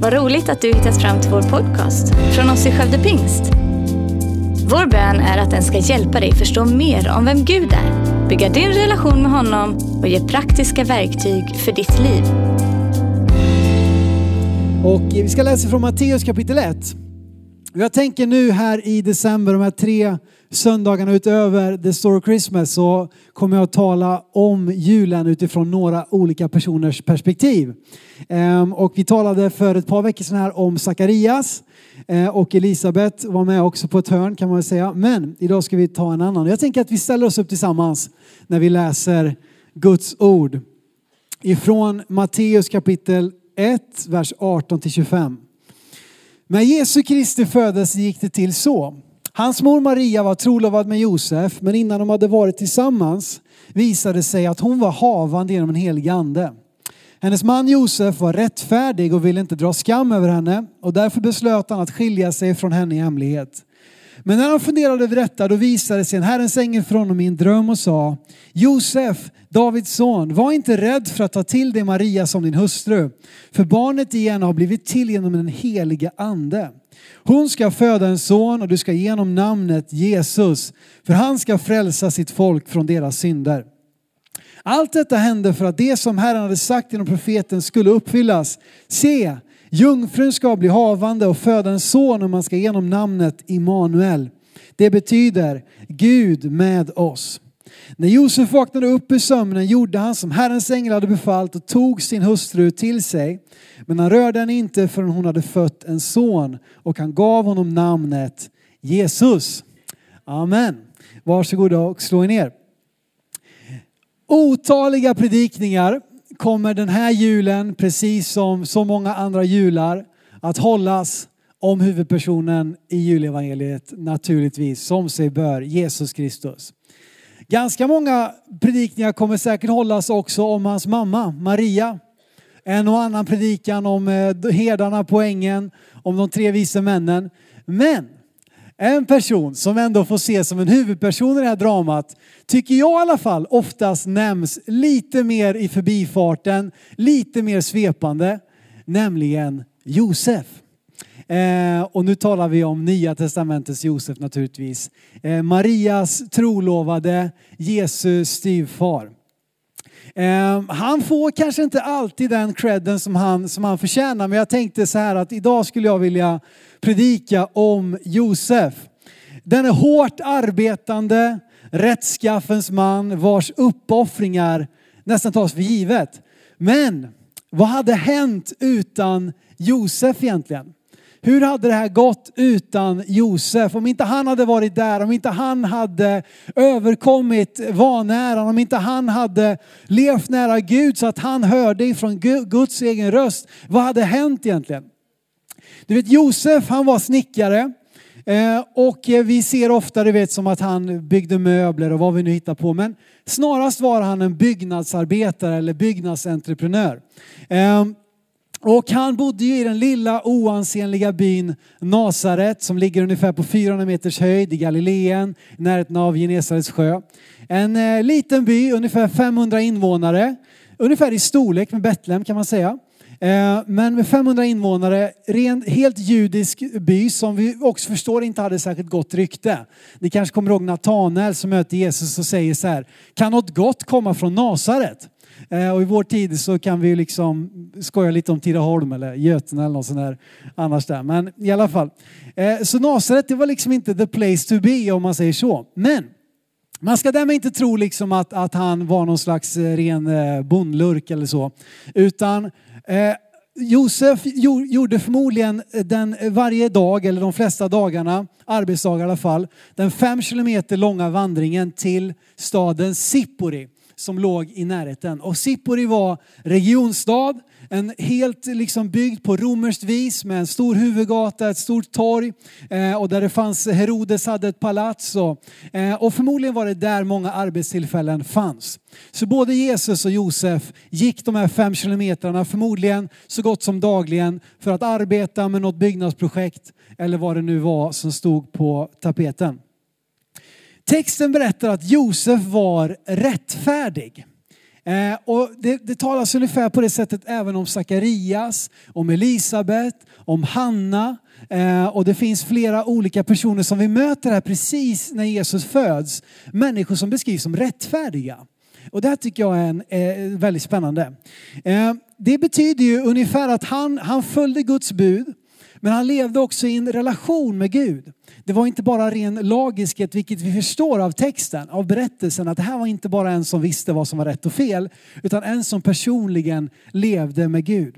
Vad roligt att du hittat fram till vår podcast från oss i Skövde Pingst. Vår bön är att den ska hjälpa dig förstå mer om vem Gud är, bygga din relation med honom och ge praktiska verktyg för ditt liv. Och vi ska läsa från Matteus kapitel 1. Jag tänker nu här i december, de här tre söndagarna utöver The Story of Christmas, så kommer jag att tala om julen utifrån några olika personers perspektiv. Ehm, och vi talade för ett par veckor sedan här om Sakarias eh, och Elisabet var med också på ett hörn kan man väl säga. Men idag ska vi ta en annan. Jag tänker att vi ställer oss upp tillsammans när vi läser Guds ord ifrån Matteus kapitel 1, vers 18 till 25. När Jesu Kristi födelse gick det till så. Hans mor Maria var trolovad med Josef, men innan de hade varit tillsammans visade det sig att hon var havande genom en helig ande. Hennes man Josef var rättfärdig och ville inte dra skam över henne och därför beslöt han att skilja sig från henne i hemlighet. Men när han funderade över detta då visade sig en Herrens ängel för honom i en dröm och sa Josef, Davids son, var inte rädd för att ta till dig Maria som din hustru. För barnet i henne har blivit till genom den helige ande. Hon ska föda en son och du ska ge honom namnet Jesus, för han ska frälsa sitt folk från deras synder. Allt detta hände för att det som Herren hade sagt genom profeten skulle uppfyllas. Se, jungfrun ska bli havande och föda en son och man ska ge honom namnet Immanuel. Det betyder Gud med oss. När Josef vaknade upp ur sömnen gjorde han som Herrens ängel hade befallt och tog sin hustru till sig. Men han rörde henne inte förrän hon hade fött en son och han gav honom namnet Jesus. Amen. Varsågoda och slå er ner. Otaliga predikningar kommer den här julen, precis som så många andra jular, att hållas om huvudpersonen i julevangeliet naturligtvis, som sig bör, Jesus Kristus. Ganska många predikningar kommer säkert hållas också om hans mamma Maria. En och annan predikan om eh, herdarna på ängen, om de tre vise männen. Men en person som ändå får ses som en huvudperson i det här dramat tycker jag i alla fall oftast nämns lite mer i förbifarten, lite mer svepande, nämligen Josef. Eh, och nu talar vi om Nya Testamentets Josef naturligtvis. Eh, Marias trolovade, Jesus styvfar. Eh, han får kanske inte alltid den credden som han, som han förtjänar, men jag tänkte så här att idag skulle jag vilja predika om Josef. Den är hårt arbetande, rättskaffens man vars uppoffringar nästan tas för givet. Men vad hade hänt utan Josef egentligen? Hur hade det här gått utan Josef? Om inte han hade varit där, om inte han hade överkommit vanäran, om inte han hade levt nära Gud så att han hörde ifrån Guds egen röst. Vad hade hänt egentligen? Du vet Josef, han var snickare. Eh, och vi ser ofta det vet som att han byggde möbler och vad vi nu hittar på. Men snarast var han en byggnadsarbetare eller byggnadsentreprenör. Ehm, och han bodde ju i den lilla oansenliga byn Nasaret som ligger ungefär på 400 meters höjd i Galileen, i närheten av Genesarets sjö. En eh, liten by, ungefär 500 invånare, ungefär i storlek med Betlehem kan man säga. Eh, men med 500 invånare, ren, helt judisk by som vi också förstår inte hade särskilt gott rykte. Ni kanske kommer ihåg Natanael som möter Jesus och säger så här, kan något gott komma från Nasaret? Eh, och i vår tid så kan vi ju liksom skoja lite om Tidaholm eller Götene eller något sånt där annars där. Men i alla fall. Eh, så Nasaret det var liksom inte the place to be om man säger så. Men man ska därmed inte tro liksom att, att han var någon slags eh, ren bondlurk eller så. Utan Eh, Josef gjorde förmodligen den varje dag, eller de flesta dagarna, arbetsdagar i alla fall, den fem kilometer långa vandringen till staden Sippori som låg i närheten. Och Sippori var regionstad, en helt liksom byggd på romerskt vis med en stor huvudgata, ett stort torg eh, och där det fanns, Herodes hade ett palats och, eh, och förmodligen var det där många arbetstillfällen fanns. Så både Jesus och Josef gick de här fem kilometrarna förmodligen så gott som dagligen för att arbeta med något byggnadsprojekt eller vad det nu var som stod på tapeten. Texten berättar att Josef var rättfärdig. Eh, och det, det talas ungefär på det sättet även om Sakarias, om Elisabet, om Hanna. Eh, och det finns flera olika personer som vi möter här precis när Jesus föds. Människor som beskrivs som rättfärdiga. Och det här tycker jag är en, eh, väldigt spännande. Eh, det betyder ju ungefär att han, han följde Guds bud. Men han levde också i en relation med Gud. Det var inte bara ren lagiskhet, vilket vi förstår av texten, av berättelsen, att det här var inte bara en som visste vad som var rätt och fel, utan en som personligen levde med Gud.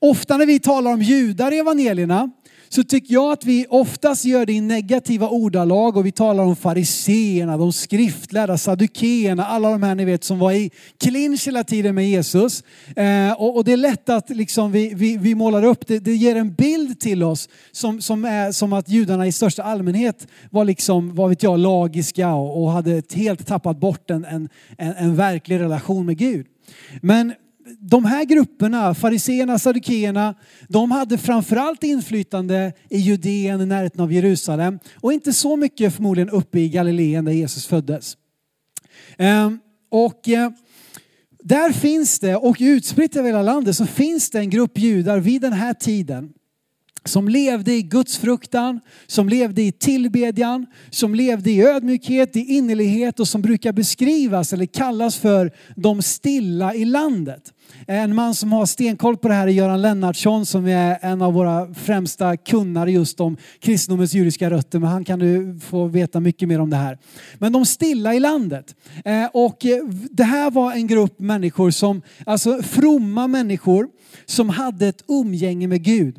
Ofta när vi talar om judar i evangelierna så tycker jag att vi oftast gör det i negativa ordalag och vi talar om fariseerna, de skriftlärda, saddukeerna, alla de här ni vet som var i clinch hela tiden med Jesus. Eh, och, och, det är lätt att liksom vi, vi, vi målar upp det, det ger en bild till oss som, som är som att judarna i största allmänhet var liksom, vad vet jag, lagiska och, och hade helt tappat bort en, en, en, en verklig relation med Gud. Men de här grupperna, fariseerna, saddukeerna, de hade framförallt inflytande i Judeen i närheten av Jerusalem och inte så mycket förmodligen uppe i Galileen där Jesus föddes. Ehm, och eh, där finns det, och utspritt över hela landet, så finns det en grupp judar vid den här tiden som levde i gudsfruktan, som levde i tillbedjan, som levde i ödmjukhet, i innerlighet och som brukar beskrivas eller kallas för de stilla i landet. En man som har stenkoll på det här är Göran Lennartsson som är en av våra främsta kunnare just om kristendomens judiska rötter. Men han kan du få veta mycket mer om det här. Men de stilla i landet. Eh, och eh, det här var en grupp människor som, alltså fromma människor som hade ett umgänge med Gud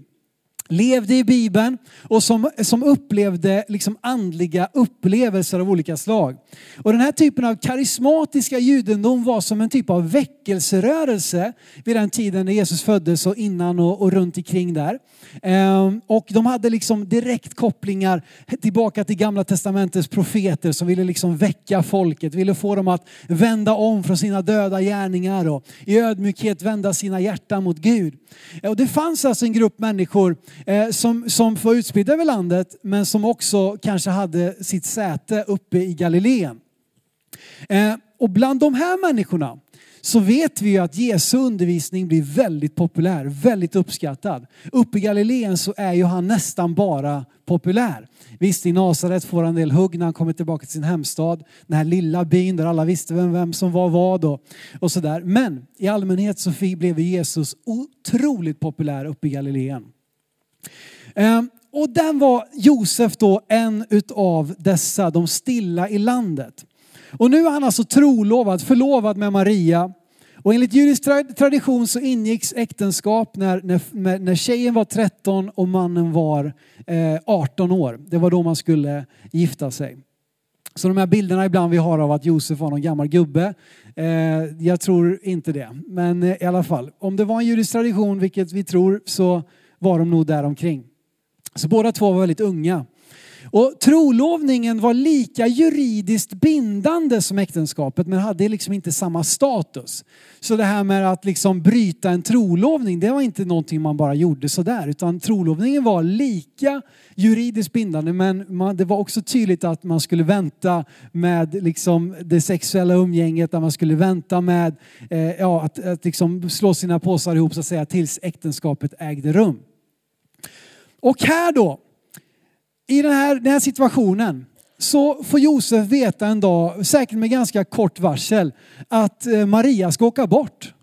levde i Bibeln och som, som upplevde liksom andliga upplevelser av olika slag. Och den här typen av karismatiska judendom var som en typ av väckelserörelse vid den tiden när Jesus föddes och innan och, och runt omkring där. Ehm, och de hade liksom direkt kopplingar tillbaka till gamla testamentets profeter som ville liksom väcka folket, ville få dem att vända om från sina döda gärningar och i ödmjukhet vända sina hjärtan mot Gud. Och det fanns alltså en grupp människor eh, som, som var utspridda över landet men som också kanske hade sitt säte uppe i Galileen. Eh, och bland de här människorna så vet vi ju att Jesu undervisning blir väldigt populär, väldigt uppskattad. Uppe i Galileen så är ju han nästan bara populär. Visst, i Nasaret får han en del hugg när han kommer tillbaka till sin hemstad. Den här lilla byn där alla visste vem, vem som var vad och, och sådär. Men i allmänhet så blev Jesus otroligt populär uppe i Galileen. Ehm, och den var Josef då en utav dessa, de stilla i landet. Och nu är han alltså trolovad, förlovad med Maria. Och enligt judisk tradition så ingicks äktenskap när, när, när tjejen var 13 och mannen var eh, 18 år. Det var då man skulle gifta sig. Så de här bilderna ibland vi har av att Josef var någon gammal gubbe, eh, jag tror inte det. Men eh, i alla fall, om det var en judisk tradition, vilket vi tror, så var de nog där omkring. Så båda två var väldigt unga. Och trolovningen var lika juridiskt bindande som äktenskapet men hade liksom inte samma status. Så det här med att liksom bryta en trolovning, det var inte någonting man bara gjorde sådär. Utan trolovningen var lika juridiskt bindande men man, det var också tydligt att man skulle vänta med liksom det sexuella umgänget, att man skulle vänta med eh, ja, att, att liksom slå sina påsar ihop så att säga tills äktenskapet ägde rum. Och här då, i den här, den här situationen så får Josef veta en dag, säkert med ganska kort varsel, att eh, Maria ska åka bort.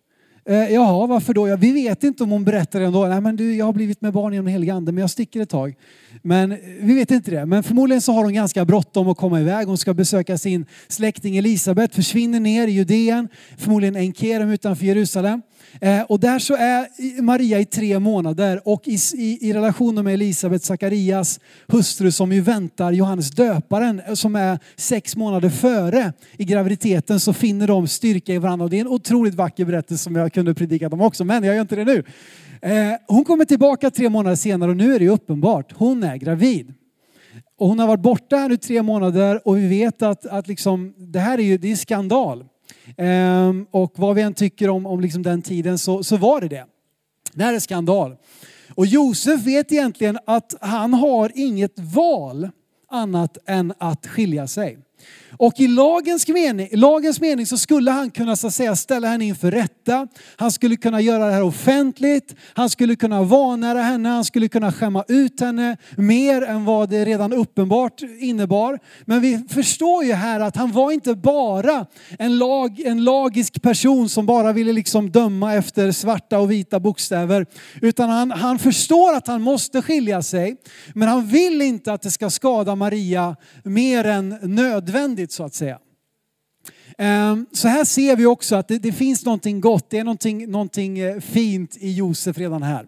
Eh, jaha, varför då? Ja, vi vet inte om hon berättar ändå. Nej, men du, jag har blivit med barn genom den helige ande, men jag sticker ett tag. Men eh, vi vet inte det. Men förmodligen så har hon ganska bråttom att komma iväg. Hon ska besöka sin släkting Elisabet, försvinner ner i Judeen, förmodligen Enkerem utanför Jerusalem. Eh, och där så är Maria i tre månader och i, i, i relation med Elisabet, Sakarias hustru som ju väntar Johannes döparen eh, som är sex månader före i graviditeten så finner de styrka i varandra. Och det är en otroligt vacker berättelse som jag kunde predika om också men jag gör inte det nu. Eh, hon kommer tillbaka tre månader senare och nu är det uppenbart, hon är gravid. Och hon har varit borta här nu tre månader och vi vet att, att liksom, det här är ju det är skandal. Ehm, och vad vi än tycker om, om liksom den tiden så, så var det det. Det här är skandal. Och Josef vet egentligen att han har inget val annat än att skilja sig. Och i lagens mening, lagens mening så skulle han kunna så att säga, ställa henne inför rätta. Han skulle kunna göra det här offentligt. Han skulle kunna vanära henne. Han skulle kunna skämma ut henne mer än vad det redan uppenbart innebar. Men vi förstår ju här att han var inte bara en, lag, en lagisk person som bara ville liksom döma efter svarta och vita bokstäver. Utan han, han förstår att han måste skilja sig. Men han vill inte att det ska skada Maria mer än nödvändigt så att säga. Ehm, så här ser vi också att det, det finns någonting gott, det är någonting, någonting eh, fint i Josef redan här.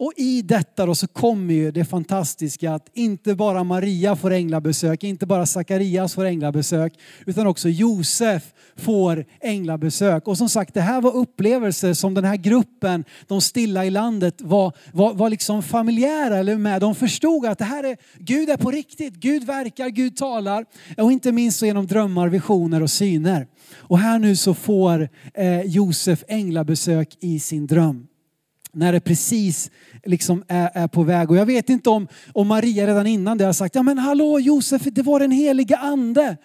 Och i detta då så kommer ju det fantastiska att inte bara Maria får änglabesök, inte bara Sakarias får änglabesök, utan också Josef får änglabesök. Och som sagt, det här var upplevelser som den här gruppen, de stilla i landet, var, var, var liksom familjära eller med. De förstod att det här är, Gud är på riktigt, Gud verkar, Gud talar. Och inte minst så genom drömmar, visioner och syner. Och här nu så får eh, Josef änglabesök i sin dröm när det precis liksom är, är, på väg. Och jag vet inte om, om Maria redan innan det har sagt, ja men hallå Josef, det var den heliga ande.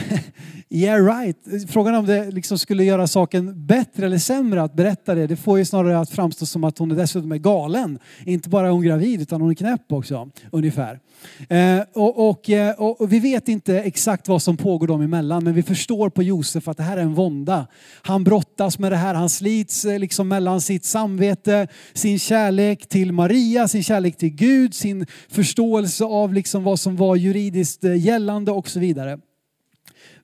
yeah right. Frågan om det liksom skulle göra saken bättre eller sämre att berätta det, det får ju snarare att framstå som att hon är dessutom är galen. Inte bara är hon gravid utan hon är knäpp också, ungefär. Eh, och, och, eh, och, och, vi vet inte exakt vad som pågår dem emellan men vi förstår på Josef att det här är en vånda. Han brottas med det här, han slits eh, liksom mellan sitt samvete, sin kärlek till Maria, sin kärlek till Gud, sin förståelse av liksom vad som var juridiskt eh, gällande och så vidare.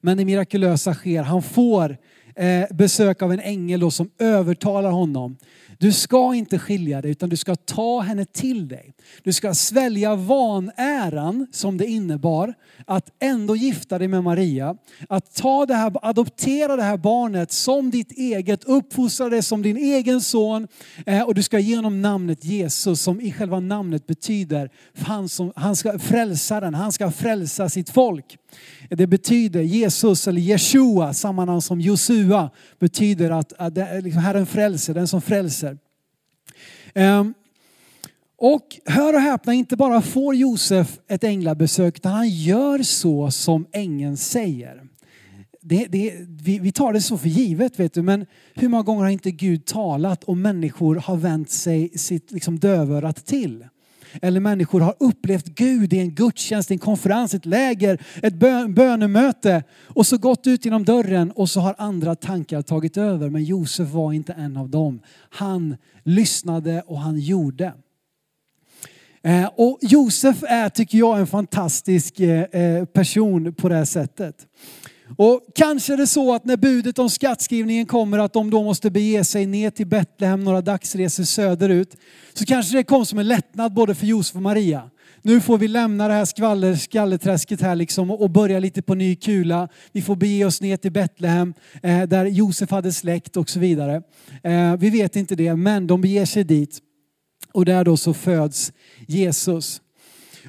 Men det mirakulösa sker. Han får eh, besök av en ängel som övertalar honom du ska inte skilja dig utan du ska ta henne till dig. Du ska svälja vanäran som det innebar att ändå gifta dig med Maria. Att ta det här, adoptera det här barnet som ditt eget, uppfostra det som din egen son eh, och du ska ge honom namnet Jesus som i själva namnet betyder han, som, han ska frälsaren, han ska frälsa sitt folk. Det betyder Jesus eller Jeshua, samma namn som Josua, betyder att, att det är liksom Herren frälser, den som frälser. Um, och hör och häpna, inte bara får Josef ett änglabesök utan han gör så som ängeln säger. Det, det, vi, vi, tar det så för givet vet du, men hur många gånger har inte Gud talat och människor har vänt sig sitt liksom, dövörat till? Eller människor har upplevt Gud i en gudstjänst, en konferens, ett läger, ett bönemöte och så gått ut genom dörren och så har andra tankar tagit över. Men Josef var inte en av dem. Han lyssnade och han gjorde. Eh, och Josef är, tycker jag, en fantastisk eh, eh, person på det här sättet. Och kanske är det så att när budet om skattskrivningen kommer att de då måste bege sig ner till Betlehem några dagsresor söderut. Så kanske det kom som en lättnad både för Josef och Maria. Nu får vi lämna det här skvaller, skalleträsket här liksom och börja lite på ny kula. Vi får bege oss ner till Betlehem eh, där Josef hade släkt och så vidare. Eh, vi vet inte det men de beger sig dit. Och där då så föds Jesus.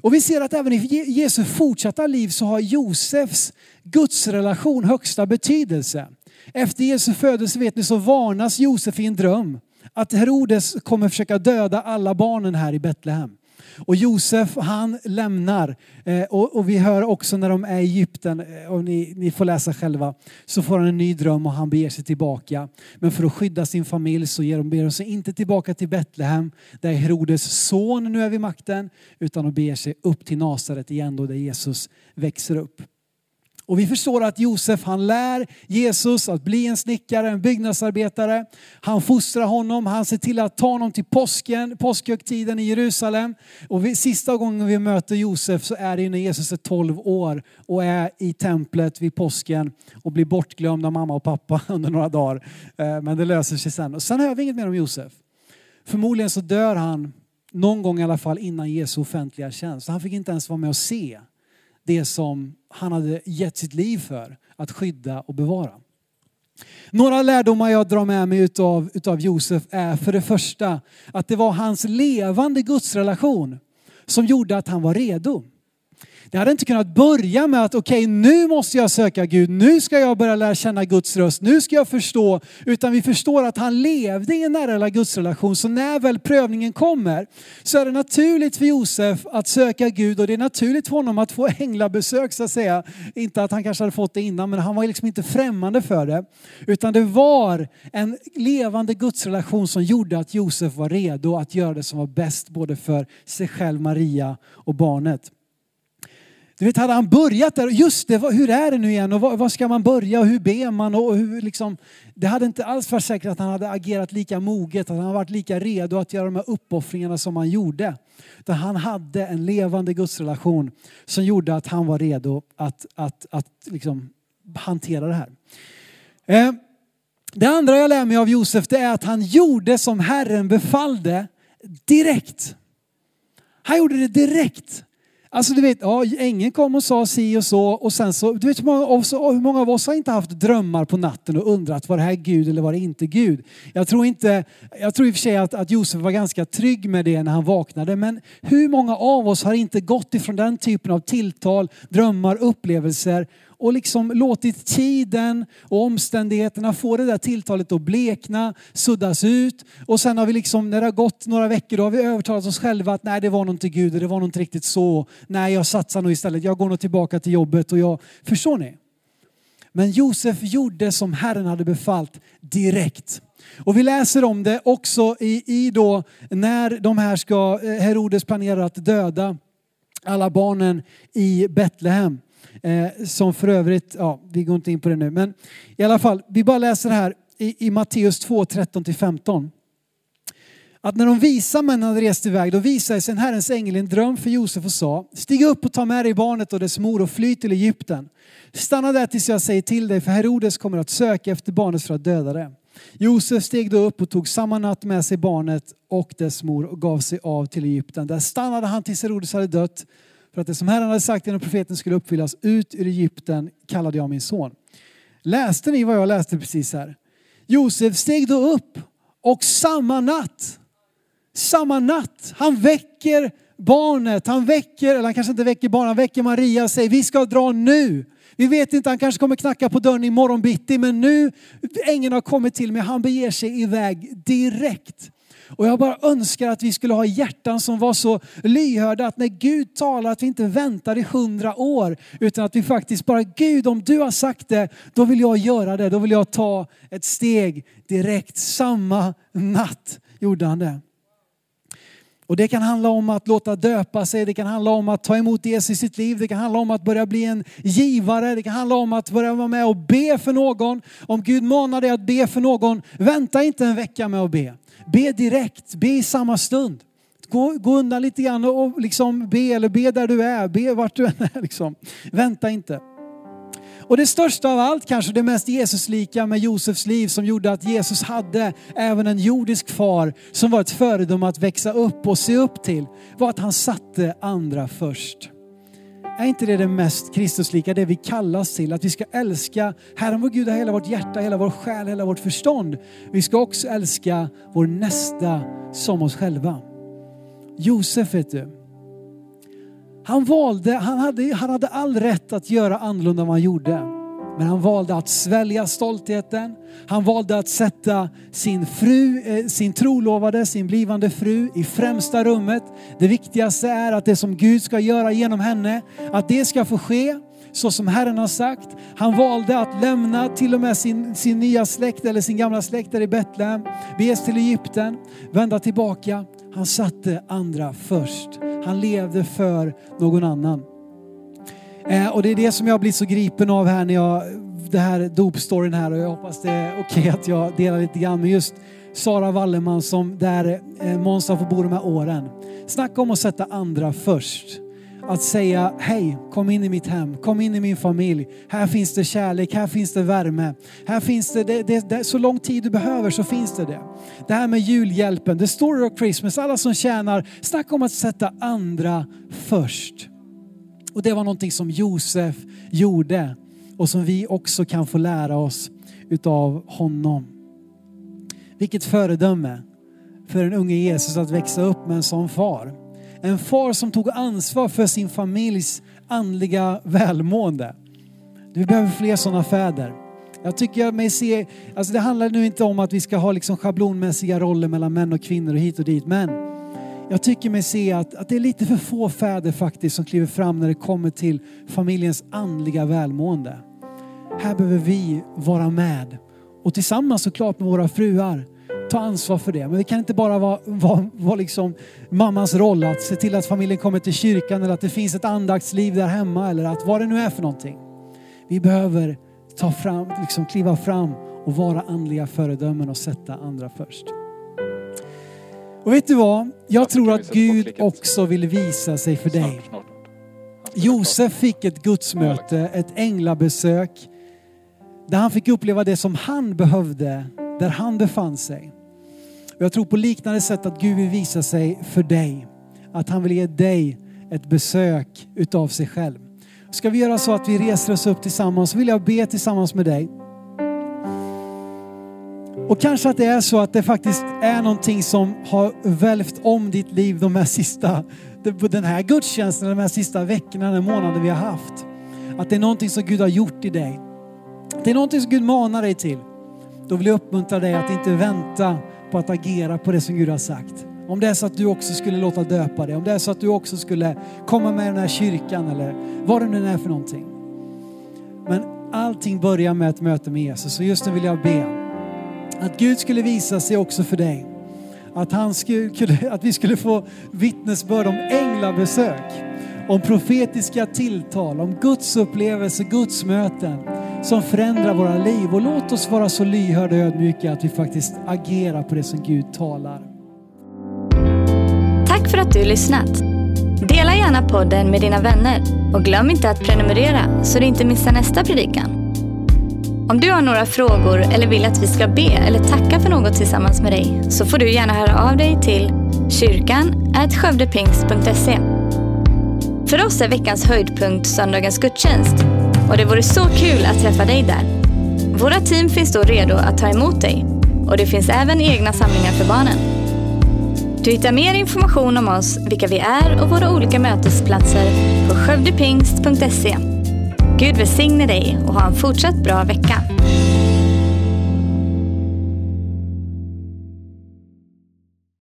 Och vi ser att även i Jesu fortsatta liv så har Josefs gudsrelation högsta betydelse. Efter Jesu födelse vet ni så varnas Josef i en dröm att Herodes kommer försöka döda alla barnen här i Betlehem. Och Josef han lämnar eh, och, vi hör också när de är i Egypten, eh, och ni, ni får läsa själva, så får han en ny dröm och han beger sig tillbaka. Men för att skydda sin familj så ger de, ber de sig inte tillbaka till Betlehem där Herodes son nu är vid makten utan de beger sig upp till Nasaret igen då där Jesus växer upp. Och vi förstår att Josef han lär Jesus att bli en snickare, en byggnadsarbetare. Han fostrar honom, han ser till att ta honom till påsken, påskhögtiden i Jerusalem. Och vi, sista gången vi möter Josef så är det när Jesus är 12 år och är i templet vid påsken och blir bortglömd av mamma och pappa under några dagar. Eh, men det löser sig sen. Och sen hör vi inget mer om Josef. Förmodligen så dör han någon gång i alla fall innan Jesu offentliga tjänst. Han fick inte ens vara med och se det som han hade gett sitt liv för att skydda och bevara. Några lärdomar jag drar med mig utav, utav Josef är för det första att det var hans levande gudsrelation som gjorde att han var redo. Det hade inte kunnat börja med att okej, okay, nu måste jag söka Gud, nu ska jag börja lära känna Guds röst, nu ska jag förstå. Utan vi förstår att han levde i en nära gudsrelation. Så när väl prövningen kommer så är det naturligt för Josef att söka Gud och det är naturligt för honom att få änglabesök så att säga. Inte att han kanske hade fått det innan, men han var liksom inte främmande för det. Utan det var en levande gudsrelation som gjorde att Josef var redo att göra det som var bäst både för sig själv, Maria och barnet. Du vet, hade han börjat där, just det, hur är det nu igen och var, ska man börja och hur ber man och hur liksom, det hade inte alls varit säkert att han hade agerat lika moget, att han hade varit lika redo att göra de här uppoffringarna som han gjorde. Utan han hade en levande gudsrelation som gjorde att han var redo att, att, att liksom hantera det här. Eh, det andra jag lär mig av Josef det är att han gjorde som Herren befallde direkt. Han gjorde det direkt. Alltså du vet, ja, ängeln kom och sa si och så och sen så, du vet hur många, av, hur många av oss har inte haft drömmar på natten och undrat var det här Gud eller var det inte Gud? Jag tror inte, jag tror i och för sig att, att Josef var ganska trygg med det när han vaknade men hur många av oss har inte gått ifrån den typen av tilltal, drömmar, upplevelser och liksom låtit tiden och omständigheterna få det där tilltalet att blekna, suddas ut. Och sen har vi liksom, när det har gått några veckor, då har vi övertalat oss själva att nej, det var nog inte Gud, det var nog inte riktigt så. Nej, jag satsar nog istället, jag går nog tillbaka till jobbet och jag, förstår ni? Men Josef gjorde som Herren hade befallt direkt. Och vi läser om det också i, i då när de här ska, eh, Herodes planerar att döda alla barnen i Betlehem. Eh, som för övrigt, ja, vi går inte in på det nu, men i alla fall, vi bara läser här i, i Matteus 2, 13-15. Att när de visa männen hade rest iväg, då visade sig en Herrens ängel en dröm för Josef och sa, stig upp och ta med dig barnet och dess mor och fly till Egypten. Stanna där tills jag säger till dig, för Herodes kommer att söka efter barnet för att döda det. Josef steg då upp och tog samma natt med sig barnet och dess mor och gav sig av till Egypten. Där stannade han tills Herodes hade dött för att det som Herren hade sagt genom profeten skulle uppfyllas, ut ur Egypten kallade jag min son. Läste ni vad jag läste precis här? Josef steg då upp och samma natt, samma natt, han väcker barnet, han väcker, eller han kanske inte väcker barnet, han väcker Maria och säger vi ska dra nu. Vi vet inte, han kanske kommer knacka på dörren imorgon bitti, men nu, ängeln har kommit till mig, han beger sig iväg direkt. Och jag bara önskar att vi skulle ha hjärtan som var så lyhörda att när Gud talar att vi inte väntar i hundra år utan att vi faktiskt bara, Gud om du har sagt det, då vill jag göra det. Då vill jag ta ett steg direkt. Samma natt gjorde han det. Och det kan handla om att låta döpa sig, det kan handla om att ta emot Jesus i sitt liv, det kan handla om att börja bli en givare, det kan handla om att börja vara med och be för någon. Om Gud manar dig att be för någon, vänta inte en vecka med att be. Be direkt, be i samma stund. Gå, gå undan lite grann och liksom be, eller be där du är, be vart du än är. Liksom. Vänta inte. Och det största av allt, kanske det mest Jesuslika med Josefs liv som gjorde att Jesus hade även en jordisk far som var ett föredöme att växa upp och se upp till, var att han satte andra först. Är inte det det mest Kristuslika, det vi kallas till? Att vi ska älska Herren vår Gud av hela vårt hjärta, hela vår själ, hela vårt förstånd. Vi ska också älska vår nästa som oss själva. Josef vet du, han valde, han hade, han hade all rätt att göra annorlunda än vad han gjorde. Men han valde att svälja stoltheten. Han valde att sätta sin fru, eh, sin trolovade, sin blivande fru i främsta rummet. Det viktigaste är att det som Gud ska göra genom henne, att det ska få ske så som Herren har sagt. Han valde att lämna till och med sin, sin nya släkt eller sin gamla släkt där i Betlehem, bege till Egypten, vända tillbaka. Han satte andra först. Han levde för någon annan. Eh, och det är det som jag blir så gripen av här när jag, det här dopstoryn här och jag hoppas det är okej okay att jag delar lite grann med just Sara Wallerman som där eh, Måns har fått bo de här åren. Snacka om att sätta andra först. Att säga hej, kom in i mitt hem, kom in i min familj. Här finns det kärlek, här finns det värme. Här finns det, det, det, det så lång tid du behöver så finns det det. Det här med julhjälpen, the story of Christmas, alla som tjänar, snacka om att sätta andra först. Och det var någonting som Josef gjorde och som vi också kan få lära oss utav honom. Vilket föredöme för en unge Jesus att växa upp med en sån far. En far som tog ansvar för sin familjs andliga välmående. Vi behöver fler sådana fäder. Jag tycker mig se, alltså det handlar nu inte om att vi ska ha liksom schablonmässiga roller mellan män och kvinnor och hit och dit, men jag tycker mig se att, att det är lite för få fäder faktiskt som kliver fram när det kommer till familjens andliga välmående. Här behöver vi vara med och tillsammans såklart med våra fruar ta ansvar för det. Men det kan inte bara vara, vara, vara liksom mammans roll att se till att familjen kommer till kyrkan eller att det finns ett andaktsliv där hemma eller att vad det nu är för någonting. Vi behöver ta fram, liksom kliva fram och vara andliga föredömen och sätta andra först. Och vet du vad? Jag tror att Gud också vill visa sig för dig. Josef fick ett gudsmöte, ett änglabesök där han fick uppleva det som han behövde, där han befann sig. Och jag tror på liknande sätt att Gud vill visa sig för dig. Att han vill ge dig ett besök utav sig själv. Ska vi göra så att vi reser oss upp tillsammans så vill jag be tillsammans med dig. Och kanske att det är så att det faktiskt är någonting som har välvt om ditt liv de här sista, den här gudstjänsten, de här sista veckorna, den här månaden vi har haft. Att det är någonting som Gud har gjort i dig. Det är någonting som Gud manar dig till. Då vill jag uppmuntra dig att inte vänta på att agera på det som Gud har sagt. Om det är så att du också skulle låta döpa dig, om det är så att du också skulle komma med i den här kyrkan eller vad det nu är för någonting. Men allting börjar med ett möte med Jesus och just nu vill jag be att Gud skulle visa sig också för dig. Att, han skulle, att vi skulle få vittnesbörd om änglabesök, om profetiska tilltal, om Guds upplevelse, Guds möten som förändrar våra liv. Och låt oss vara så lyhörda och ödmjuka att vi faktiskt agerar på det som Gud talar. Tack för att du lyssnat. Dela gärna podden med dina vänner och glöm inte att prenumerera så du inte missar nästa predikan. Om du har några frågor eller vill att vi ska be eller tacka för något tillsammans med dig så får du gärna höra av dig till kyrkan skövdepingst.se. För oss är veckans höjdpunkt söndagens gudstjänst och det vore så kul att träffa dig där. Våra team finns då redo att ta emot dig och det finns även egna samlingar för barnen. Du hittar mer information om oss, vilka vi är och våra olika mötesplatser på skövdepingst.se. Gud välsigne dig och ha en fortsatt bra vecka.